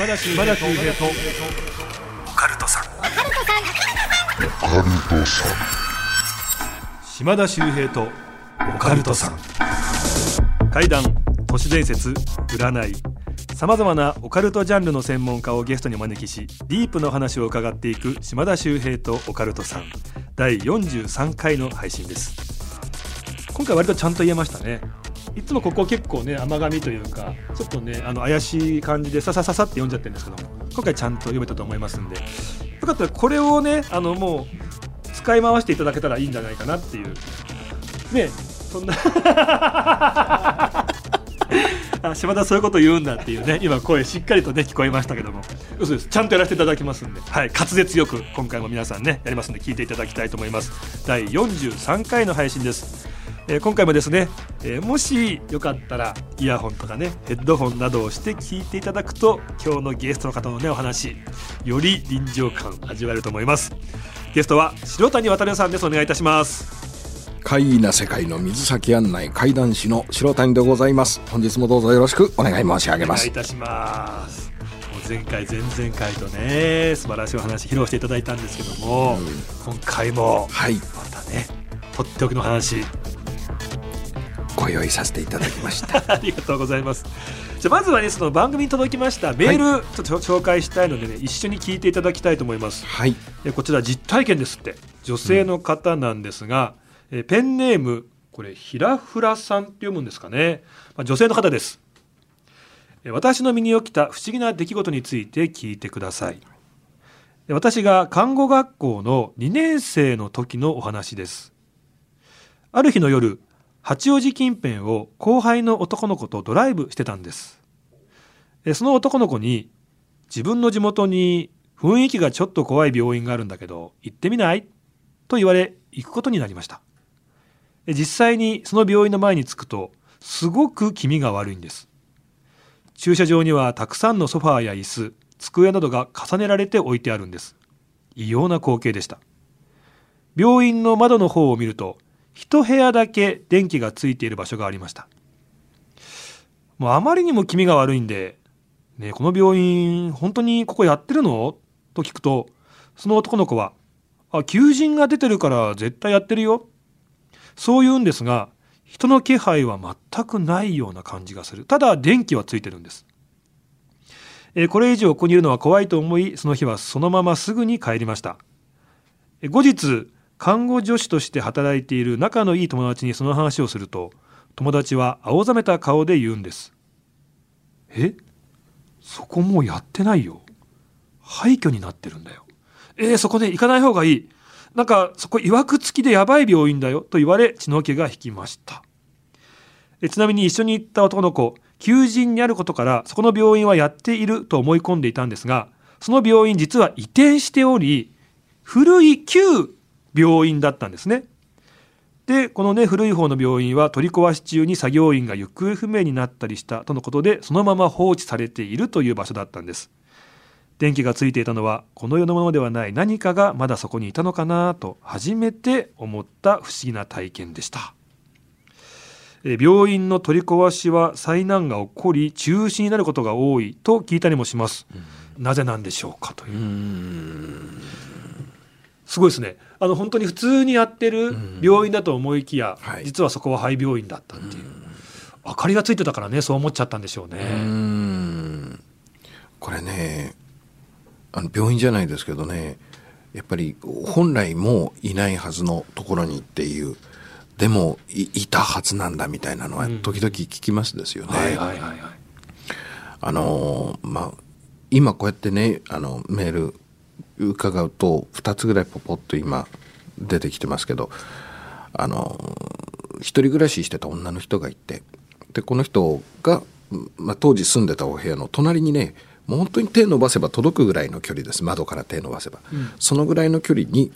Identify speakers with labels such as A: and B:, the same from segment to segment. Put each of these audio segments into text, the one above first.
A: 島田秀平と。オカルトさん。島田秀平とオカルトさん。怪談都市伝説占い。さまざまなオカルトジャンルの専門家をゲストにお招きしディープの話を伺っていく島田秀平とオカルトさん。第43回の配信です。今回割とちゃんと言えましたねいつもここ結構ね甘噛みというかちょっとねあの怪しい感じでささささって読んじゃってるんですけども今回ちゃんと読めたと思いますんでよかったらこれをねあのもう使い回していただけたらいいんじゃないかなっていう。ねそんな あ島田そういうこと言うんだっていうね今声しっかりとね聞こえましたけども。嘘です。ちゃんとやらせていただきますんで。はい滑舌よく今回も皆さんねやりますんで聞いていただきたいと思います。第43回の配信です。えー今回もですね、えーもしよかったらイヤホンとかねヘッドホンなどをして聞いていただくと今日のゲストの方のねお話より臨場感味わえると思います。ゲストは白谷渉さんですお願いいたします。
B: 怪異な世界の水先案内怪談師の白谷でございます。本日もどうぞよろしくお願い申し上げ
A: お
B: ます。
A: 願いいたします。前回前々回とね素晴らしいお話披露していただいたんですけども、今回も
B: はい。
A: またねとっておきの話
B: ご用意させていただきました
A: ありがとうございます。じゃあまずはねその番組に届きましたメール、ちょっと紹介したいのでね一緒に聞いていただきたいと思います。
B: はい
A: えこちら実体験ですって女性の方なんですが、えペンネームこれひらふらさんって読むんですかね、まあ、女性の方です。え私の身に起きた不思議な出来事について聞いてください。え私が看護学校の2年生の時のお話です。ある日の夜、八王子近辺を後輩の男の子とドライブしてたんです。その男の子に自分の地元に雰囲気がちょっと怖い病院があるんだけど行ってみない？と言われ行くことになりました。実際にその病院の前に着くとすごく気味が悪いんです。駐車場にはたくさんのソファーや椅子、机などが重ねられて置いてあるんです。異様な光景でした。病院の窓の方を見ると一部屋だけ電気がついている場所がありました。もうあまりにも気味が悪いんで、ね、この病院本当にここやってるの？と聞くとその男の子は「あ求人が出てるから絶対やってるよ」そう言うんですが人の気配は全くないような感じがする。ただ電気はついてるんです。えこれ以上ここにいるのは怖いと思いその日はそのまますぐに帰りました。後日看護助手として働いている仲のいい友達にその話をすると友達は青ざめた顔で言うんです。え？そこもうやってないよ。廃墟になってるんだよ。えー、そこね行かない方がいい。なんかそこ曰く付きでやばい病院だよ。と言われ血の気が引きました。えちなみに一緒に行った男の子求人にあることからそこの病院はやっていると思い込んでいたんですがその病院実は移転しており古い旧病院だったんですね。でこのね古い方の病院は取り壊し中に作業員が行方不明になったりしたとのことでそのまま放置されているという場所だったんです。電気がついていたのはこの世のものではない何かがまだそこにいたのかなと初めて思った不思議な体験でした。えー病院の取り壊しは災難が起こり中止になることが多いと聞いたりもします、なぜなんでしょうかというすごいですね。あの本当に普通にやってる病院だと思いきや、
B: はい。
A: 実はそこは廃病院だったっていう、明かりがついてたからねそう思っちゃったんでしょうね、
B: うこれねあの病院じゃないですけどねやっぱり本来もういないはずのところにっていうでもいいたはずなんだみたいなのは時々聞きますですよね。
A: はいはいはいはい。
B: あのーまあ今こうやってねあのメール伺うと2つぐらいポポッと今出てきてますけどあのー一人暮らししてた女の人がいてでこの人が、まあ、当時住んでたお部屋の隣にねもう本当に手伸ばせば届くぐらいの距離です。窓から手伸ばせば、そのぐらいの距離に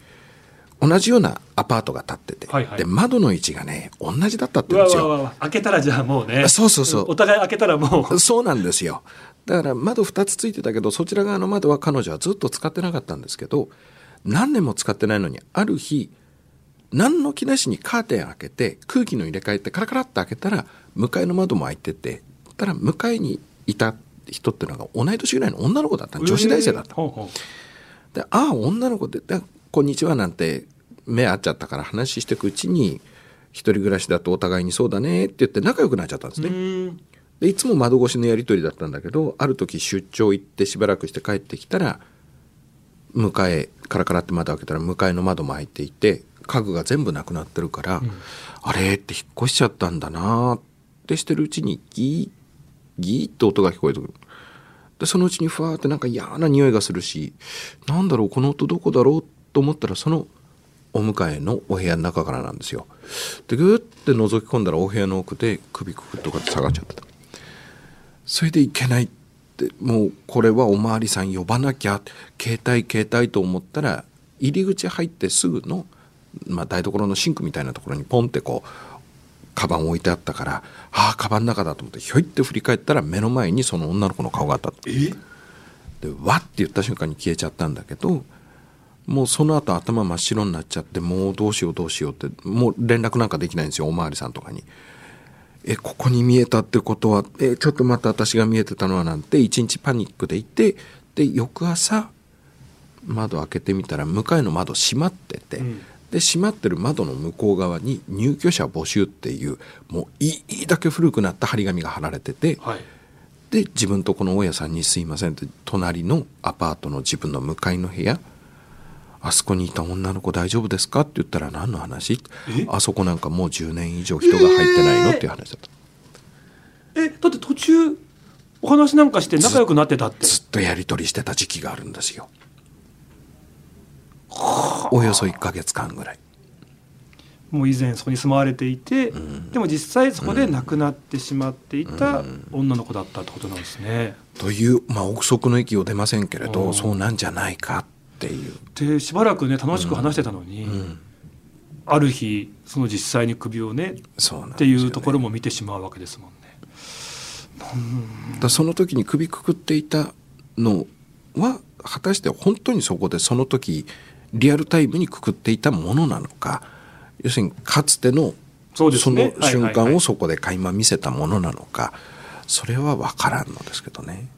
B: 同じようなアパートが建ってて、
A: はいはい。
B: で窓の位置がね同じだったって
A: う
B: 言うんですよ。
A: わうわうわ開けたらじゃあもうね。
B: そうそうそう。
A: お互い開けたらもう。
B: そうなんですよ。だから窓2つついてたけどそちら側の窓は彼女はずっと使ってなかったんですけど何年も使ってないのにある日何の気なしにカーテン開けて空気の入れ替えてカラカラって開けたら向かいの窓も開いててたら向かいにいた人っていうのが同い年ぐらいの女の子だった。の女子大生だった。
A: ほうほ
B: でああ女の子でで「こんにちは」なんて目合っちゃったから話していくうちに一人暮らしだとお互いにそうだねって言って仲良くなっちゃったんです
A: うう
B: ね。でいつも窓越しのやり取りだったんだけどある時出張行ってしばらくして帰ってきたら向かえカラカラって窓開けたら向かいの窓も開いていて家具が全部なくなってるから、あれって引っ越しちゃったんだなーってしてるうちにギーギーって音が聞こえてくる。でそのうちにふわーってなんか嫌な匂いがするしなんだろうこの音どこだろうと思ったらそのお迎えのお部屋の中からなんですよ。でぐーって覗き込んだらお部屋の奥で首くくっとかって下がっちゃってた。それでいけないってもうこれはおまわりさん呼ばなきゃ携帯携帯と思ったら入り口入ってすぐの、まあ、台所のシンクみたいなところにポンってこうカバン置いてあったからああカバンの中だと思ってひょいって振り返ったら目の前にその女の子の顔があった
A: え？
B: でわって言った瞬間に消えちゃったんだけどもうその後頭真っ白になっちゃってもうどうしようどうしようってもう連絡なんかできないんですよおまわりさんとかに。えここに見えたってことはえちょっと待って私が見えてたのはなんて一日パニックでいてで翌朝窓開けてみたら向かいの窓閉まってて、
A: うん
B: で閉まってる窓の向こう側に入居者募集っていうもういいだけ古くなった張り紙が貼られてて、
A: はい
B: で自分とこの大家さんに「すいません」って隣のアパートの自分の向かいの部屋あそこにいた女の子大丈夫ですか？って言ったら何の話？
A: え？
B: あそこなんかもう10年以上人が入ってないのっていう話だった。
A: え？だって途中お話なんかして仲良くなってたって？
B: ずっとやり取りしてた時期があるんですよ。およそ1ヶ月間ぐらい。
A: もう以前そこに住まわれていて、でも実際そこで亡くなってしまっていた女の子だったってことなんですね。
B: というまあ憶測の域を出ませんけれ
A: うん。
B: どそうなんじゃないかっていう。
A: でしばらくね楽しく話してたのに、
B: ん。
A: ある日その実際に首をね
B: そうね。
A: っていうところも見てしまうわけですもんね。
B: だその時に首くくっていたのは果たして本当にそこでその時リアルタイムにくくっていたものなのか。要するにかつての
A: そ
B: の瞬間をそこで垣間見せたものなのか。それは分からんのですけどね。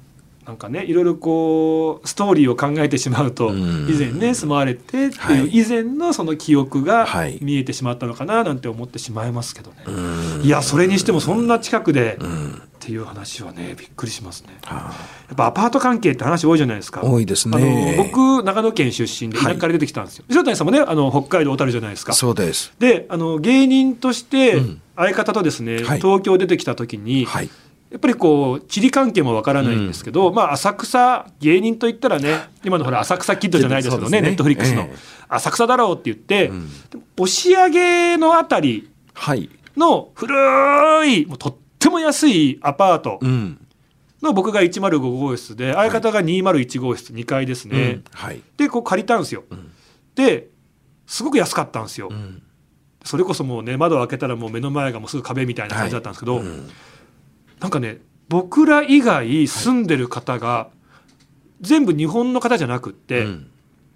A: なんかねいろいろこうストーリーを考えてしまうと、
B: うん。
A: 以前ね住まわれてって
B: はい。
A: いう以前のその記憶が
B: はい。
A: 見えてしまったのかななんて思ってしまいますけどね、
B: うん。
A: いやそれにしてもそんな近くで、
B: うん。
A: っていう話はねびっくりしますね。
B: は
A: やっぱアパート関係って話多いじゃないですか。
B: あ多いです
A: あ
B: ね
A: の僕長野県出身で田舎から出てきたんですよ、塩谷さんもねあの北海道小樽じゃないですか。
B: そうです。
A: であの芸人として
B: うん。
A: 相方とですね、
B: はい。
A: 東京出てきた時に、
B: はい
A: やっぱりこう地理関係もわからないんですけど、まあ浅草芸人といったらね今のほら浅草キッドじゃないですけどねネットフリックスの、
B: ええ。
A: 浅草だろうって言って、
B: ん。
A: でも押上のあたり
B: はい。
A: の古いもうとっても安いアパート
B: うん。
A: の僕が105号室で相方が201号室2階ですね、
B: うん。はい。
A: でこう借りたんですよ、
B: ん。
A: ですごく安かったんですよ、
B: うん。
A: それこそもうね窓を開けたらもう目の前がもうすぐ壁みたいな感じだったんですけど、
B: うん
A: なんかね僕ら以外住んでる方が全部日本の方じゃなくって、
B: うん。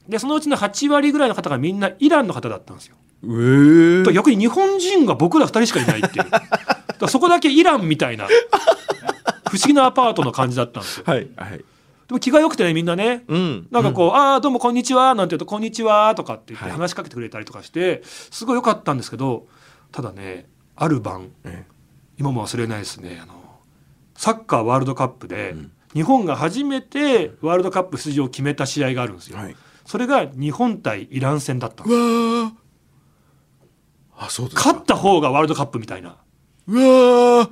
A: でそのうちの8割ぐらいの方がみんなイランの方だったんですよ。
B: えー。
A: だから逆に日本人が僕ら2人しかいないっていう。そこだけイランみたいな不思議なアパートの感じだったんですよ。
B: はいはい。
A: でも気が良くてねみんなね
B: うん。
A: なんかこう「ああどうもこんにちは」なんて言うと「こんにちは」とかって言って
B: はい。
A: 話しかけてくれたりとかしてすごい良かったんですけどただねある晩
B: え。
A: 今も忘れないですねあのサッカーワールドカップで、
B: うん
A: 日本が初めてワールドカップ出場を決めた試合があるんですよ、
B: えはい。
A: それが日本対イラン戦だったんです
B: あそうですか。
A: 勝った方がワールドカップみたいな
B: うわ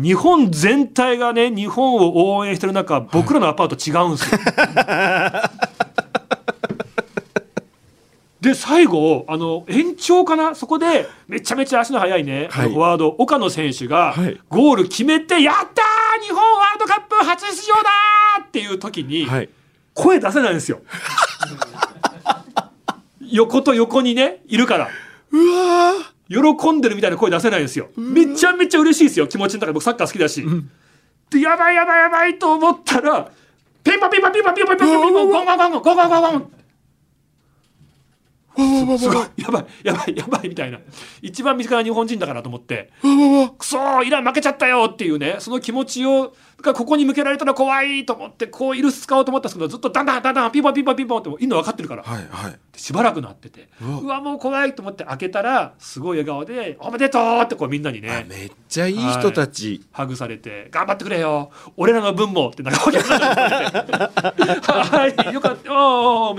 A: 日本全体がね日本を応援してる中僕らのアパート違うんですよ。で最後あの延長かな？そこでめちゃめちゃ足の速いね、
B: はい、
A: フォワード岡野選手がゴール決めて、はい、やったー！日本ワールドカップ初出場だー！っていう時に、
B: はい、
A: 声出せないんですよ。横と横にねいるから。
B: うわ
A: 喜んでるみたいな声出せないんですよ。めちゃめちゃ嬉しいですよ気持ちの中で。僕サッカー好きだし、でやばいやばいやばいと思ったらピンポンピンポンピンポンピンポンピンポンピンポンゴンゴンンンンンンすごいやばいやばいやばいみたいな。一番身近な日本人だからと思って。くそーイラン負けちゃったよっていうねその気持ちをがここに向けられたら怖いと思ってこうイルス使おうと思ったんですけどずっとだんだんだんだんピンポンピンポンピンポンっていいの分かってるから、
B: はいはい。
A: しばらくなってて
B: うわ。
A: もう怖いと思って開けたらすごい笑顔で「おめでとう!」ってこうみんなに
B: あ
A: ね
B: めっちゃいい人たち、
A: ハグされて「頑張ってくれよ。俺らの分も」ってなんかお客さんが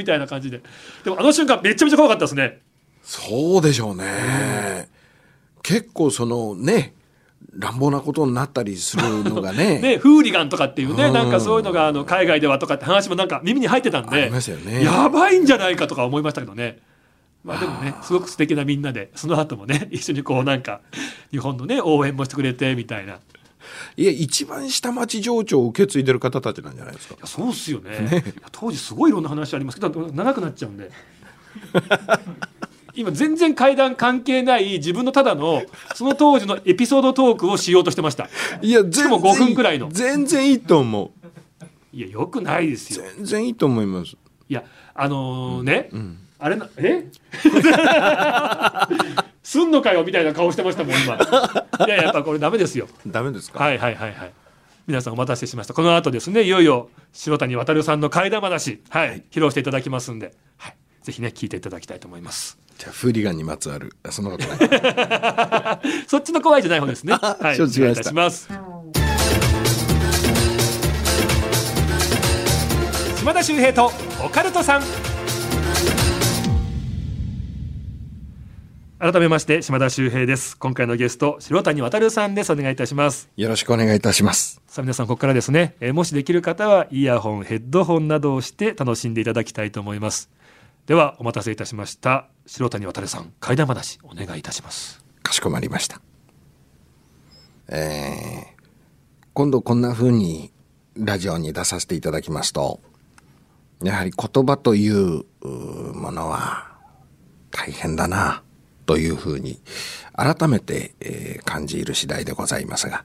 A: みたいな感じで。でもあの瞬間めちゃめちゃ怖かったですね。
B: そうでしょうね、結構そのね乱暴なことになったりするのがね。
A: ね、フーリガンとかっていうね、
B: うん。
A: なんかそういうのがあの海外ではとかって話もなんか耳に入ってたん
B: あ
A: で、
B: りましたよね。
A: やばいんじゃないかとか思いましたけどね。まあでもね、すごく素敵なみんなで、その後もね、一緒にこうなんか、日本のね、応援もしてくれてみたいな。い
B: いや一番下町情緒を受け継いでる方たちなんじゃないですか。
A: やそうっすよね。いや当時すごいいろんな話ありますけど、長くなっちゃうんで。今全然階段関係ない自分のただのその当時のエピソードトークをしようとしてました。
B: いや
A: しかも5分くらいの。
B: 全然いいと思う。
A: いやよくないですよ。
B: 全然いいと思います。
A: いやあのーね、
B: ん
A: あれなえ？すんのかよみたいな顔してましたもん今。いややっぱこれダメですよ。
B: ダメですか、
A: はいはいはいはい。皆さんお待たせしました。この後ですねいよいよ白谷渉さんの怪談話はい、披露していただきますんで、はい、ぜひね聞いていただきたいと思います。
B: じゃあフーリガンにまつわる。あそんなことない。
A: そっちの怖いじゃない方ですね。はい。
B: 承知
A: いたします。島田秀平とオカルトさん改めまして島田秀平です。今回のゲスト白谷渉さんです。お願いいたします。
B: よろしくお願いいたします。
A: さあ皆さんここからですね、えーもしできる方はイヤホンヘッドホンなどをして楽しんでいただきたいと思います。ではお待たせいたしました。白谷渉さん怪談話お願いいたします。
B: かしこまりました。えー今度こんな風にラジオに出させていただきますとやはり言葉というものは大変だなというふうに改めて、えー感じる次第でございますが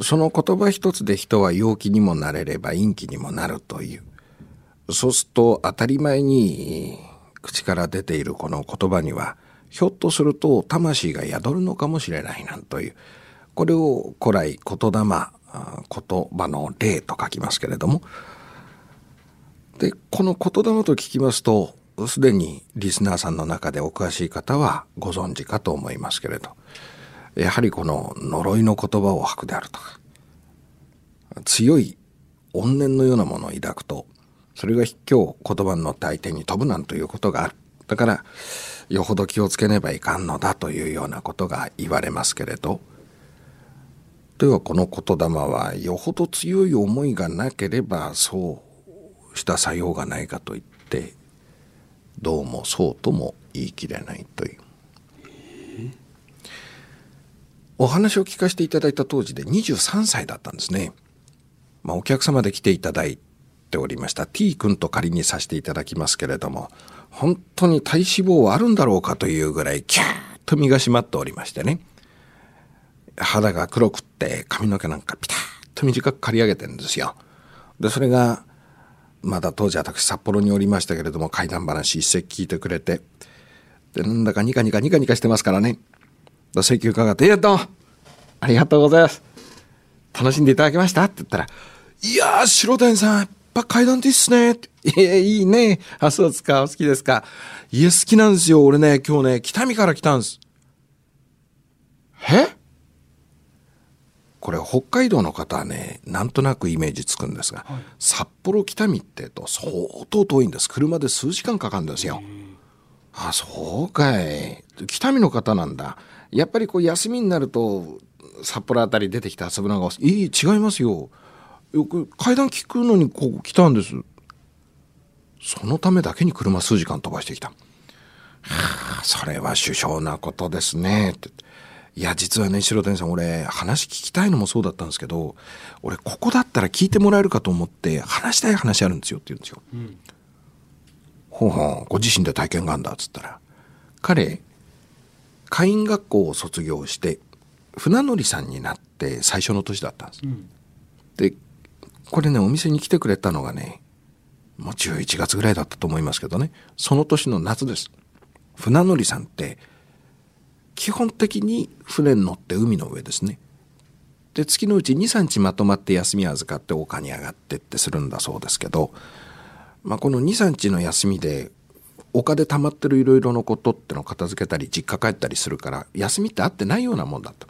B: その言葉一つで人は陽気にもなれれば陰気にもなるというそうすると当たり霊に口から出ているこの言葉にはひょっとすると魂が宿るのかもしれないなんというこれを古来言霊言葉の霊と書きますけれどもでこの言霊と聞きますとすでにリスナーさんの中でお詳しい方はご存知かと思いますけれどやはりこの呪いの言葉を吐くであるとか強い怨念のようなものを抱くとそれが卑怯言葉に乗って相手に飛ぶなんということがある。だからよほど気をつけねばいかんのだというようなことが言われますけれどではこの言霊はよほど強い思いがなければそうした作用がないかといってどうもそうとも言い切れないという。お話を聞かせていただいた当時で23歳だったんですね。まあ、お客様で来ていただいておりました T 君と仮にさせていただきますけれども本当に体脂肪はあるんだろうかというぐらいキャーッと身が締まっておりましてね肌が黒くって髪の毛なんかピタッと短く刈り上げてるんですよ。でそれがまだ当時私札幌におりましたけれども怪談話一席聞いてくれて。でなんだかニカニカニカニカしてますからね。請求伺って「いやどうもありがとうございます。楽しんでいただけました?」って言ったら「いやー白谷さんやっぱ怪談っていいっすね」って「いやいいね。あそうですか。お好きですか。いや好きなんですよ。俺ね今日ね北見から来たんです」え？これ北海道の方はねなんとなくイメージつくんですが、札幌北見ってえと相当遠いんです。車で数時間かかるんですよ。あそうかい。北見の方なんだ。やっぱりこう休みになると札幌あたり出てきて遊ぶのがおい。い違いますよ。よく階段聞くのにここ来たんです。そのためだけに車数時間飛ばしてきた。はあ、それは首相なことですね。っていや、実はね、白谷さん、俺、話聞きたいのもそうだったんですけど、俺、ここだったら聞いてもらえるかと思って、話したい話あるんですよって言うんですよ。ほうほう、ご自身で体験があるんだ、っつったら。彼、会員学校を卒業して、船乗りさんになって最初の年だったんです。で、これね、お店に来てくれたのがね、もう11月ぐらいだったと思いますけどねその年の夏です船乗りさんって基本的に船に乗って海の上ですね。で月のうち23日まとまって休み預かって丘に上がってってするんだそうですけど、まあ、この23日の休みで丘で溜まってるいろいろなことってのを片付けたり実家帰ったりするから休みってあってないようなもんだと、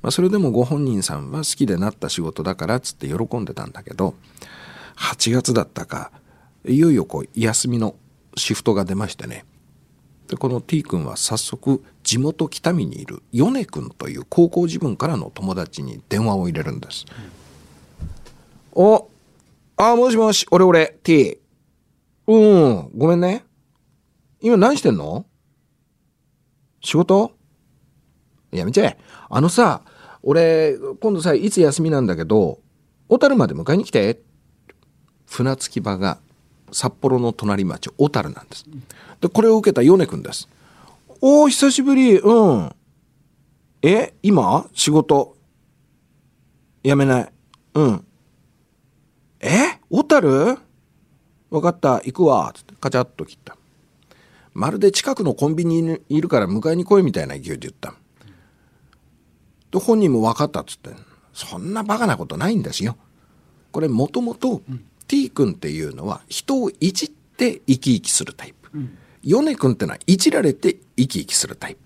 B: まあ、それでもご本人さんは好きでなった仕事だからっつって喜んでたんだけど8月だったかいよいよこう休みのシフトが出ましてね。でこの T 君は早速地元北見にいる米君という高校自分からの友達に電話を入れるんです、うん、おあもしもし俺俺 T うん。ごめんね。今何してんの？仕事？やめちゃえ。あのさ、俺、今度さ、いつ休みなんだけど、小樽まで迎えに来て。船着き場が。札幌の隣町、小樽なんです。で、これを受けた米くんです。おー、久しぶり。うん。え今？仕事？やめない？うん。え？小樽？分かった。行くわ。つってカチャッと切った。まるで近くのコンビニにいるから迎えに来いみたいな勢いで言った。で、本人も分かったっつって。そんなバカなことないんですよ。これもともと T 君っていうのは人をいじって生き生きするタイプ。ヨネ君ってのはいじられて生き生きするタイプ。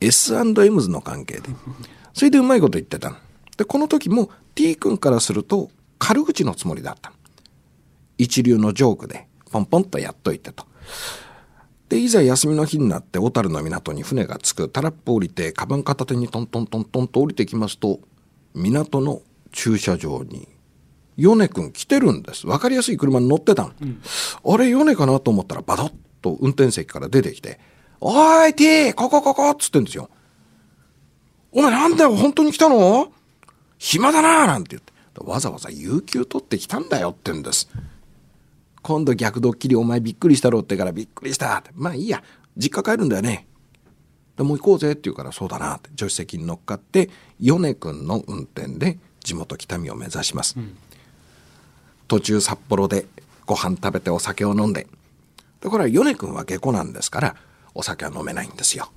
B: S&M's の関係で。それでうまいこと言ってたの。で、この時も T 君からすると軽口のつもりだった。一流のジョークでポンポンとやっといてと。で、いざ休みの日になって小樽の港に船が着く、タラップ降りて、カバン片手にトントントントンと降りてきますと、港の駐車場に、米くん来てるんです。わかりやすい車に乗ってたの。うん、あれ、米かなと思ったら、バドッと運転席から出てきて、おーい、T! ここここっつってんですよ。お前なんだよ、本当に来たの？暇だななんて言って。わざわざ有給取ってきたんだよって言うんです。今度逆ドッキリお前びっくりしたろってからびっくりしたまあいいや実家帰るんだよねでもう行こうぜって言うからそうだなって助手席に乗っかって米君の運転で地元北見を目指します、うん、途中札幌でご飯食べてお酒を飲んででこれは米君は下戸なんですからお酒は飲めないんですよ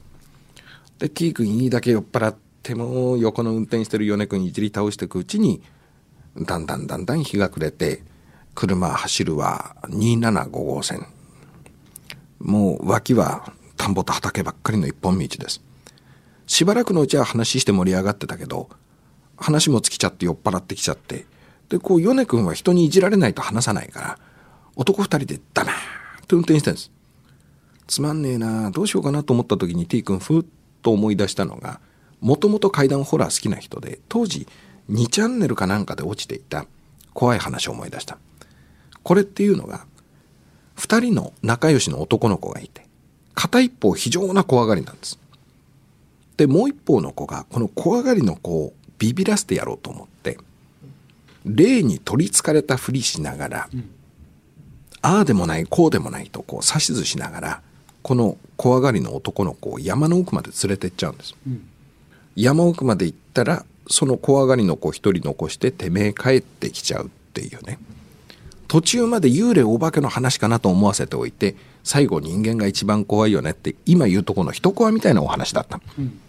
B: で T 君いいだけ酔っ払っても横の運転してる米君いじり倒していくうちにだんだんだんだん日が暮れて車走るは275号線。もう脇は田んぼと畑ばっかりの一本道です。しばらくのうちは話して盛り上がってたけど、話も尽きちゃって酔っ払ってきちゃって、で、こう、米君は人にいじられないと話さないから、男二人でダメーって運転してるんです。つまんねえなどうしようかなと思った時に T 君ふっと思い出したのが、もともと階段ホラー好きな人で、当時2チャンネルかなんかで落ちていた怖い話を思い出した。これっていうのが、二人の仲良しの男の子がいて、片一方非常な怖がりなんです。で、もう一方の子が、この怖がりの子をビビらせてやろうと思って、霊に取りつかれたふりしながら、うん、ああでもない、こうでもないとこう指図しながら、この怖がりの男の子を山の奥まで連れてっちゃうんです。うん、山奥まで行ったら、その怖がりの子一人残しててめえ帰ってきちゃうっていうね。途中まで幽霊お化けの話かなと思わせておいて最後人間が一番怖いよねって今言うとこの一コアみたいなお話だった、うん、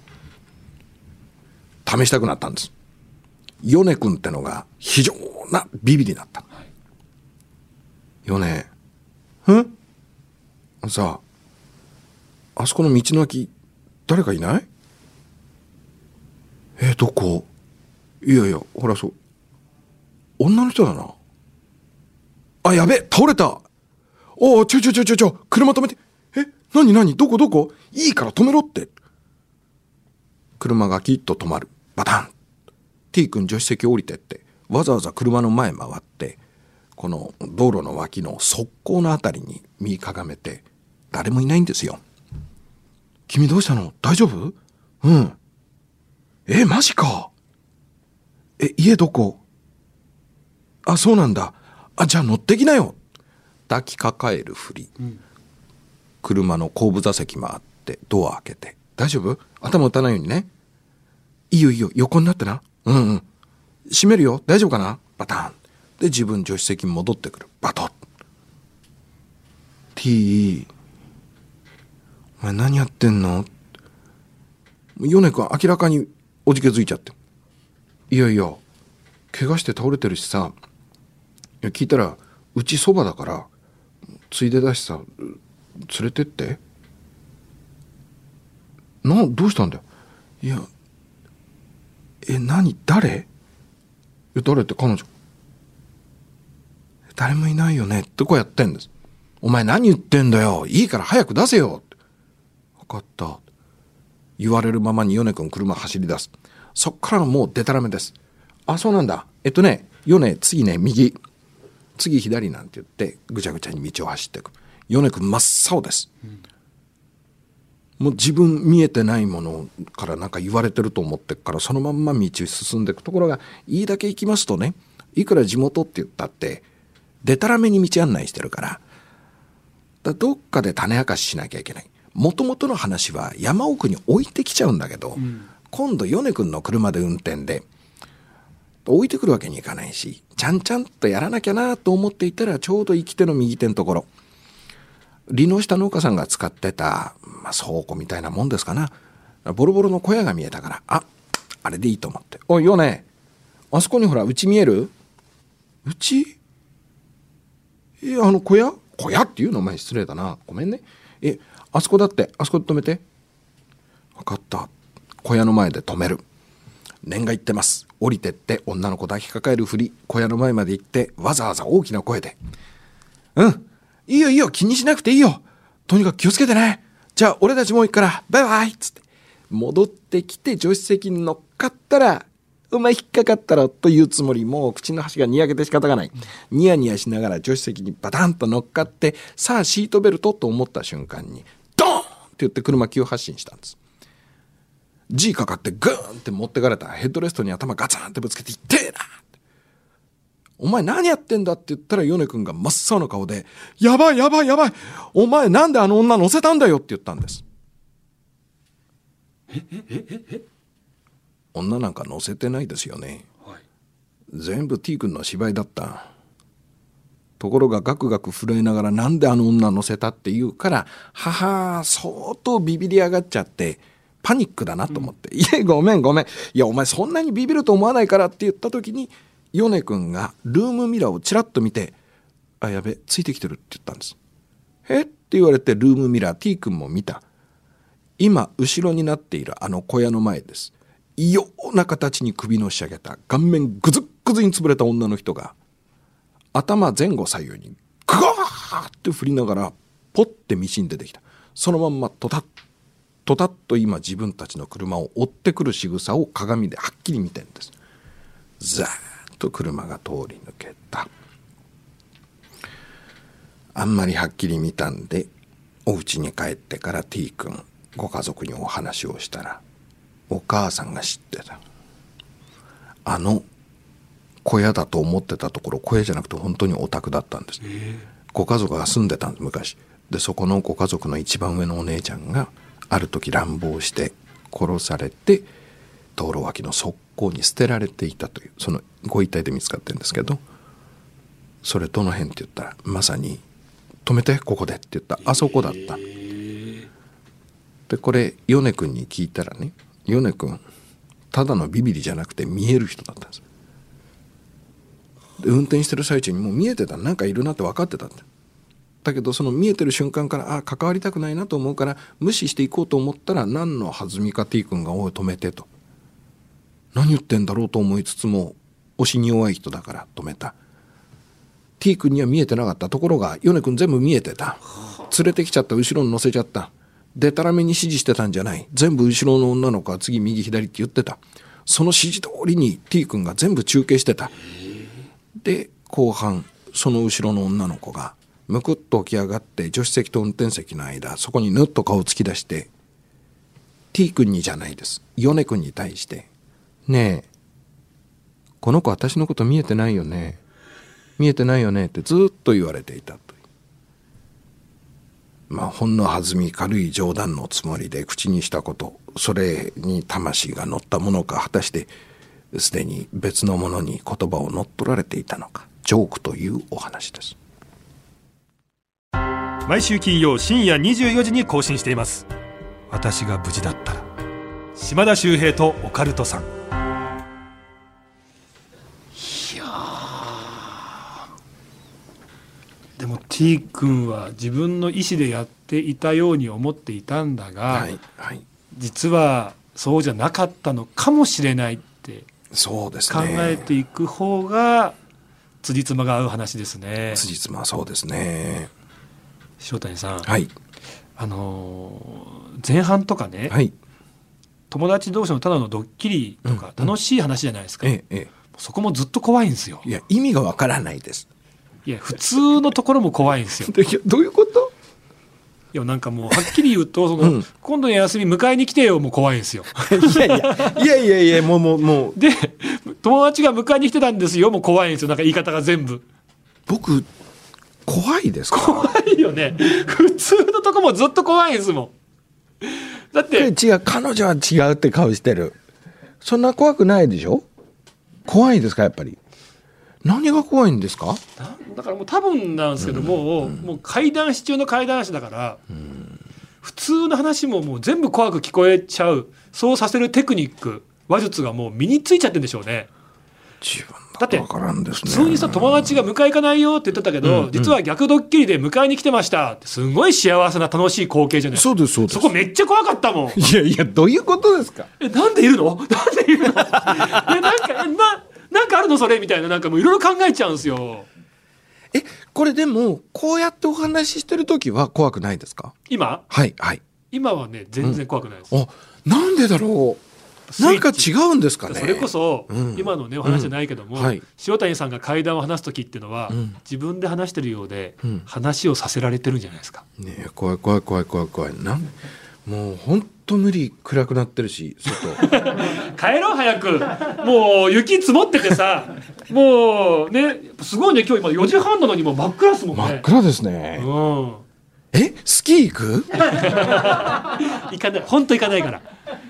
B: 試したくなったんです米君ってのが非常なビビりだった、はい、米ん？さああそこの道の脇誰かいない？えどこ？いやいやほらそう女の人だなあ、やべ、倒れた。おお、ちょちょちょちょちょ、車止めて。え、なになにどこどこ？いいから止めろって。車がキッと止まる。バタン。T 君助手席降りてって、わざわざ車の前回って、この道路の脇の側溝のあたりに身かがめて、誰もいないんですよ。君どうしたの？大丈夫？うん。え、マジか。え、家どこ？あ、そうなんだ。あじゃあ乗ってきなよ抱きかかえるふり、うん、車の後部座席回ってドア開けて大丈夫？頭打たないようにねいいよいいよ横になってなうんうん。閉めるよ。大丈夫かな？バタン。で自分助手席に戻ってくる。バトッ T お前何やってんの？米君明らかにおじけづいちゃって。いやいや怪我して倒れてるしさ。いや聞いたらうちそばだからついでだしさ連れてって。などうしたんだよ？いやえ何？誰？え誰って彼女。誰もいないよね。ってこうやってんです？お前何言ってんだよ。いいから早く出せよ。分かった。言われるままに米君車走り出す。そっからもうデタラメです。あそうなんだ。えっとね米次ね右。次左なんて言ってぐちゃぐちゃに道を走っていく。米君真っ青です、うん。もう自分見えてないものからなんか言われてると思ってからそのまんま道進んでいくところがいいだけ行きますとね。いくら地元って言ったってでたらめに道案内してるから。だどっかで種明かししなきゃいけない。もともとの話は山奥に置いてきちゃうんだけど、うん、今度米君の車で運転で置いてくるわけにいかないしちゃんちゃんとやらなきゃなと思っていたらちょうど行き手の右手のところ離農した農家さんが使ってた、まあ、倉庫みたいなもんですかな。ボロボロの小屋が見えたから、あ、あれでいいと思って。おい、よね、あそこにほら、うち見える？うち？え、あの小屋？小屋っていうのお前失礼だな。ごめんね。え、あそこだって、あそこで止めて。分かった。小屋の前で止める。念が言ってます。降りてって女の子抱きかかえるふり、小屋の前まで行って、わざわざ大きな声で。うん。いいよいいよ、気にしなくていいよ。とにかく気をつけてね。じゃあ、俺たちもう行くから、バイバイっつって。戻ってきて助手席に乗っかったら、お前引っかかったろというつもり、もう口の端がにやけて仕方がない。ニヤニヤしながら助手席にバタンと乗っかって、さあシートベルトと思った瞬間に、ドーンって言って車急発進したんです。G かかってグーンって持ってかれたヘッドレストに頭ガツンってぶつけて、いってえなお前何やってんだって言ったら米君が真っ青な顔で、やばいやばいやばいお前なんであの女乗せたんだよって言ったんです。
A: えええええ？
B: 女なんか乗せてないですよね。はい、全部 T 君の芝居だった。ところがガクガク震えながらなんであの女乗せたって言うから、母、相当ビビり上がっちゃって、パニックだなと思って、うん、いや、ごめんごめん。いや、お前そんなにビビると思わないからって言った時に、米君がルームミラーをちらっと見て、あ、やべ、ついてきてるって言ったんです。えって言われてルームミラー T 君も見た。今、後ろになっているあの小屋の前です。異様な形に首のし上げた顔面ぐずっぐずに潰れた女の人が、頭前後左右にグワーって振りながら、ポッて道に出てきた。そのまんまトタッ、トタッと今自分たちの車を追ってくる仕草を鏡ではっきり見てるんです。ザーと車が通り抜けた。あんまりはっきり見たんでお家に帰ってから T 君ご家族にお話をしたらお母さんが知ってた。あの小屋だと思ってたところ小屋じゃなくて本当にお宅だったんです、ご家族が住んでたんです昔。でそこのご家族の一番上のお姉ちゃんがある時乱暴して殺されて道路脇の側溝に捨てられていたというそのご遺体で見つかってるんですけどそれどの辺って言ったらまさに「止めてここで」って言ったあそこだった。でこれ米君に聞いたらね米君ただのビビリじゃなくて見える人だったんです。で運転してる最中にもう見えてたなんかいるなって分かってたってだけどその見えてる瞬間からあ関わりたくないなと思うから無視していこうと思ったら何の弾みか T 君が「おい止めて」と何言ってんだろうと思いつつも押しに弱い人だから止めた。T 君には見えてなかったところが米君全部見えてた。連れてきちゃった後ろに乗せちゃった。でたらめに指示してたんじゃない。全部後ろの女の子は次右左って言ってた。その指示通りに T 君が全部中継してた。で後半その後ろの女の子がむくっと起き上がって助手席と運転席の間そこにぬっと顔を突き出して T 君にじゃないです。米君に対してねえ。この子私のこと見えてないよね。見えてないよねってずっと言われていたとまあほんの弾み軽い冗談のつもりで口にしたことそれに魂が乗ったものか果たしてすでに別のものに言葉を乗っ取られていたのかジョークというお話です。
A: 毎週金曜深夜24時に更新しています。私が無事だったら島田秀平とオカルトさん。でも T 君は自分の意思でやっていたように思っていたんだが、
B: はいはい。
A: 実はそうじゃなかったのかもしれないって
B: そうです
A: 考
B: ね
A: えていく方が辻褄が合う話ですね。
B: 辻褄はそうですね。
A: 塩谷さん、
B: はい。
A: あのー前半とかね、
B: はい。
A: 友達同士のただのドッキリとか
B: うん
A: 楽しい話じゃないですか、
B: えええ
A: そこもずっと怖いんですよ。
B: えいや意味がわからないです
A: いや普通のところも怖いんですよ。
B: どういうこと？
A: いやなんかもうはっきり言うとその、
B: うん
A: 今度の休み迎えに来てよもう怖いんですよ。
B: いやいや。いやいやいやもうもうもう
A: で友達が迎えに来てたんですよもう怖いんですよなんか言い方が全部
B: 僕怖いですか
A: 怖いよね普通のとこもずっと怖いんですもんだって
B: 違う彼女は違うって顔してるそんな怖くないでしょ怖いですかやっぱり何が怖いんですか？
A: なだからもう多分なんですけども、もう怪談師中の怪談師だから、普通の話ももう全部怖く聞こえちゃうそうさせるテクニック話術がもう身についちゃってるんでしょうね。
B: 自分
A: だって
B: わからんですね。
A: 普通にさ友達が迎え行かないよって言ってたけど、
B: うんうん。
A: 実は逆ドッキリで迎えに来てましたってすごい幸せな楽しい光景じゃない
B: そうですそうです。
A: そこめっちゃ怖かったもん。
B: いやいやどういうことですか？
A: えなんでいるの？なんでいるの？え なんかえななんかあるのそれみたいななんかもういろいろ考えちゃうんですよ。
B: えこれでもこうやってお話ししてる時は怖くないですか？
A: 今？
B: はいはい。
A: 今はね全然怖くないです、
B: あなんでだろう？なんか違うんですかね？
A: それこそ、
B: うん。
A: 今のねお話じゃないけども、
B: うん。はい。
A: 塩谷さんが怪談を話す時っていうのは、
B: うん。
A: 自分で話してるようで、
B: うん。
A: 話をさせられてるんじゃないですか。
B: ねえ怖い怖い怖い怖い怖い。なんもう本当無理暗くなってるし外。
A: 帰ろう早く。もう雪積もっててさ。もうねすごいね。今日今4時半なのにもう真っ暗ですもんね。
B: 真っ暗ですね。
A: うん。
B: えスキー行く？
A: 行かない。本当行かないから。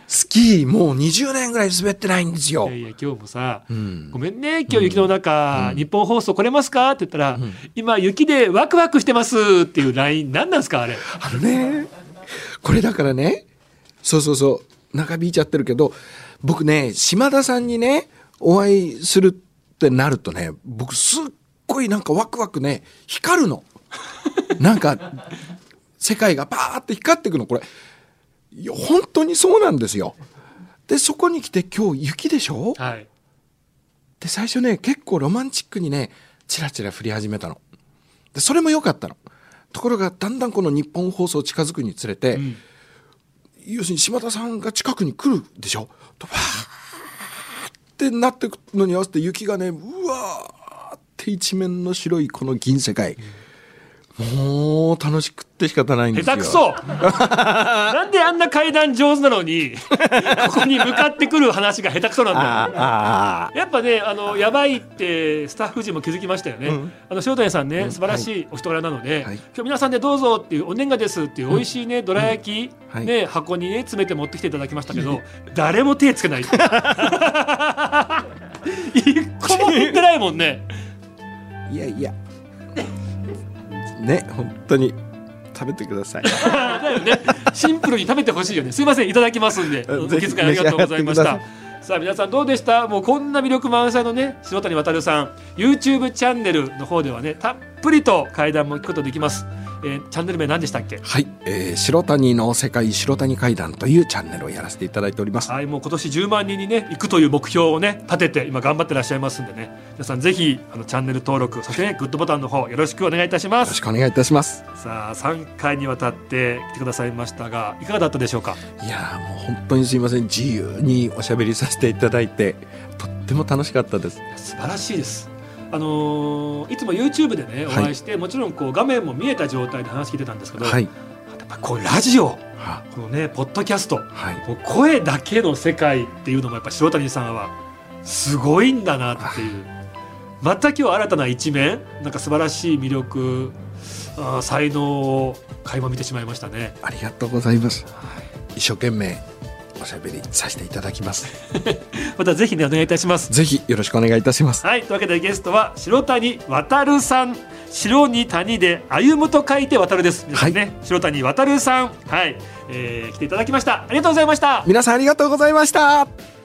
B: スキーもう20年ぐらい滑ってないんですよ。
A: いやいや今日もさ、
B: うん。
A: ごめんね今日雪の中、
B: うん。
A: 日本放送来れますか？って言ったら、
B: ん。
A: 今雪でワクワクしてますっていう LINE 何なんですかあれ？
B: あのねこれだからねそうそうそう長引いちゃってるけど僕ね島田さんにねお会いするってなるとね僕すっごいなんかワクワクね光るの。なんか世界がバーって光っていくのこれ。本当にそうなんですよ。でそこに来て今日雪でしょ？
A: はい。
B: で最初ね結構ロマンチックにねチラチラ降り始めたの。でそれも良かったのところがだんだんこの日本放送近づくにつれて、
A: うん。
B: 要するに島田さんが近くに来るでしょ？とわーってなってくのに合わせて雪がねうわーって一面の白いこの銀世界、もう楽しくって仕方ないんですよ。
A: 下手くそ。なんであんな階段上手なのにここに向かってくる話が下手くそなんだよ。やっぱねあのやばいってスタッフ陣も気づきましたよね、
B: うん。
A: あの塩谷さんね、素晴らしいお人柄なので、
B: はい。
A: 今日皆さんでどうぞっていうお年賀ですっていう美味しいね、どら焼き、
B: はい。
A: ね箱にね詰めて持ってきていただきましたけど誰も手つけない。一個も言ってないもんね。
B: いやいやね本当に。食べてください。
A: だよねシンプルに食べてほしいよね。すいませんいただきますんで。お気遣いありがとうございました。さあ皆さんどうでした？もうこんな魅力満載のね塩谷渉さん。YouTube チャンネルの方ではねたっぷりと会談も聞くことできます、えーチャンネル名何でしたっけ？
B: はい、えー白谷の世界白谷階段というチャンネルをやらせていただいております。
A: はいもう今年10万人にね行くという目標をね立てて今頑張ってらっしゃいますんでね。皆さんぜひあのチャンネル登録そしてねグッドボタンの方よろしくお願いいたしま
B: よろ
A: す
B: しくお願いいたします。
A: さあ3回にわたって来てくださいましたがいかがだったでしょうか？
B: いやーもう本当にすいません。自由におしゃべりさせていただいてとっても楽しかったです。
A: 素晴らしいです。あのーいつも YouTube でねお
B: はい。
A: 会いして、もちろんこう画面も見えた状態で話聞いてたんですけど、
B: はい。
A: やっぱこうラジオ
B: は
A: このねポッドキャスト
B: はい。
A: 声だけの世界っていうのもやっぱ塩谷さんはすごいんだなっていう。また今日新たな一面なんか素晴らしい魅力あー才能を垣間見てしまいましたね。
B: ありがとうございます。
A: はい。
B: 一生懸命おしゃべりさせていただきます。
A: またぜひねお願いいたします。
B: ぜひよろしくお願いいたします。
A: はいというわけでゲストは白谷渡さん。白に谷で歩むと書いて渡るです。ね、はい、白谷渡さん。はい、えー、来ていただきました。ありがとうございました。
B: 皆さんありがとうございました